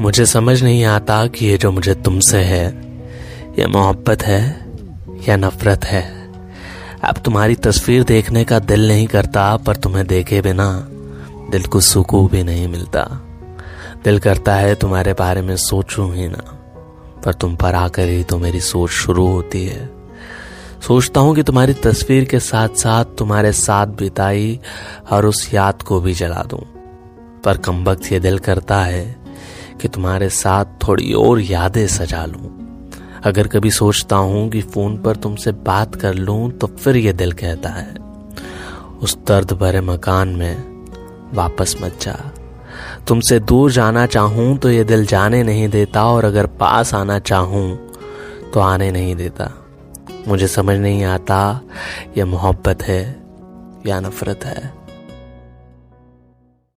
मुझे समझ नहीं आता कि ये जो मुझे तुमसे है, ये मोहब्बत है या नफरत है। अब तुम्हारी तस्वीर देखने का दिल नहीं करता, पर तुम्हें देखे बिना दिल को सुकून भी नहीं मिलता। दिल करता है तुम्हारे बारे में सोचूं ही ना, पर तुम पर आकर ही तो मेरी सोच शुरू होती है। सोचता हूँ कि तुम्हारी तस्वीर के साथ साथ तुम्हारे साथ बिताई और उस याद को भी जला दूँ। पर कम वक्त ये दिल करता है कि तुम्हारे साथ थोड़ी और यादें सजा लूँ। अगर कभी सोचता हूँ कि फ़ोन पर तुमसे बात कर लूँ तो फिर ये दिल कहता है, उस दर्द भरे मकान में वापस मत जा। तुमसे दूर जाना चाहूँ तो ये दिल जाने नहीं देता, और अगर पास आना चाहूँ तो आने नहीं देता। मुझे समझ नहीं आता, ये मोहब्बत है या नफरत है।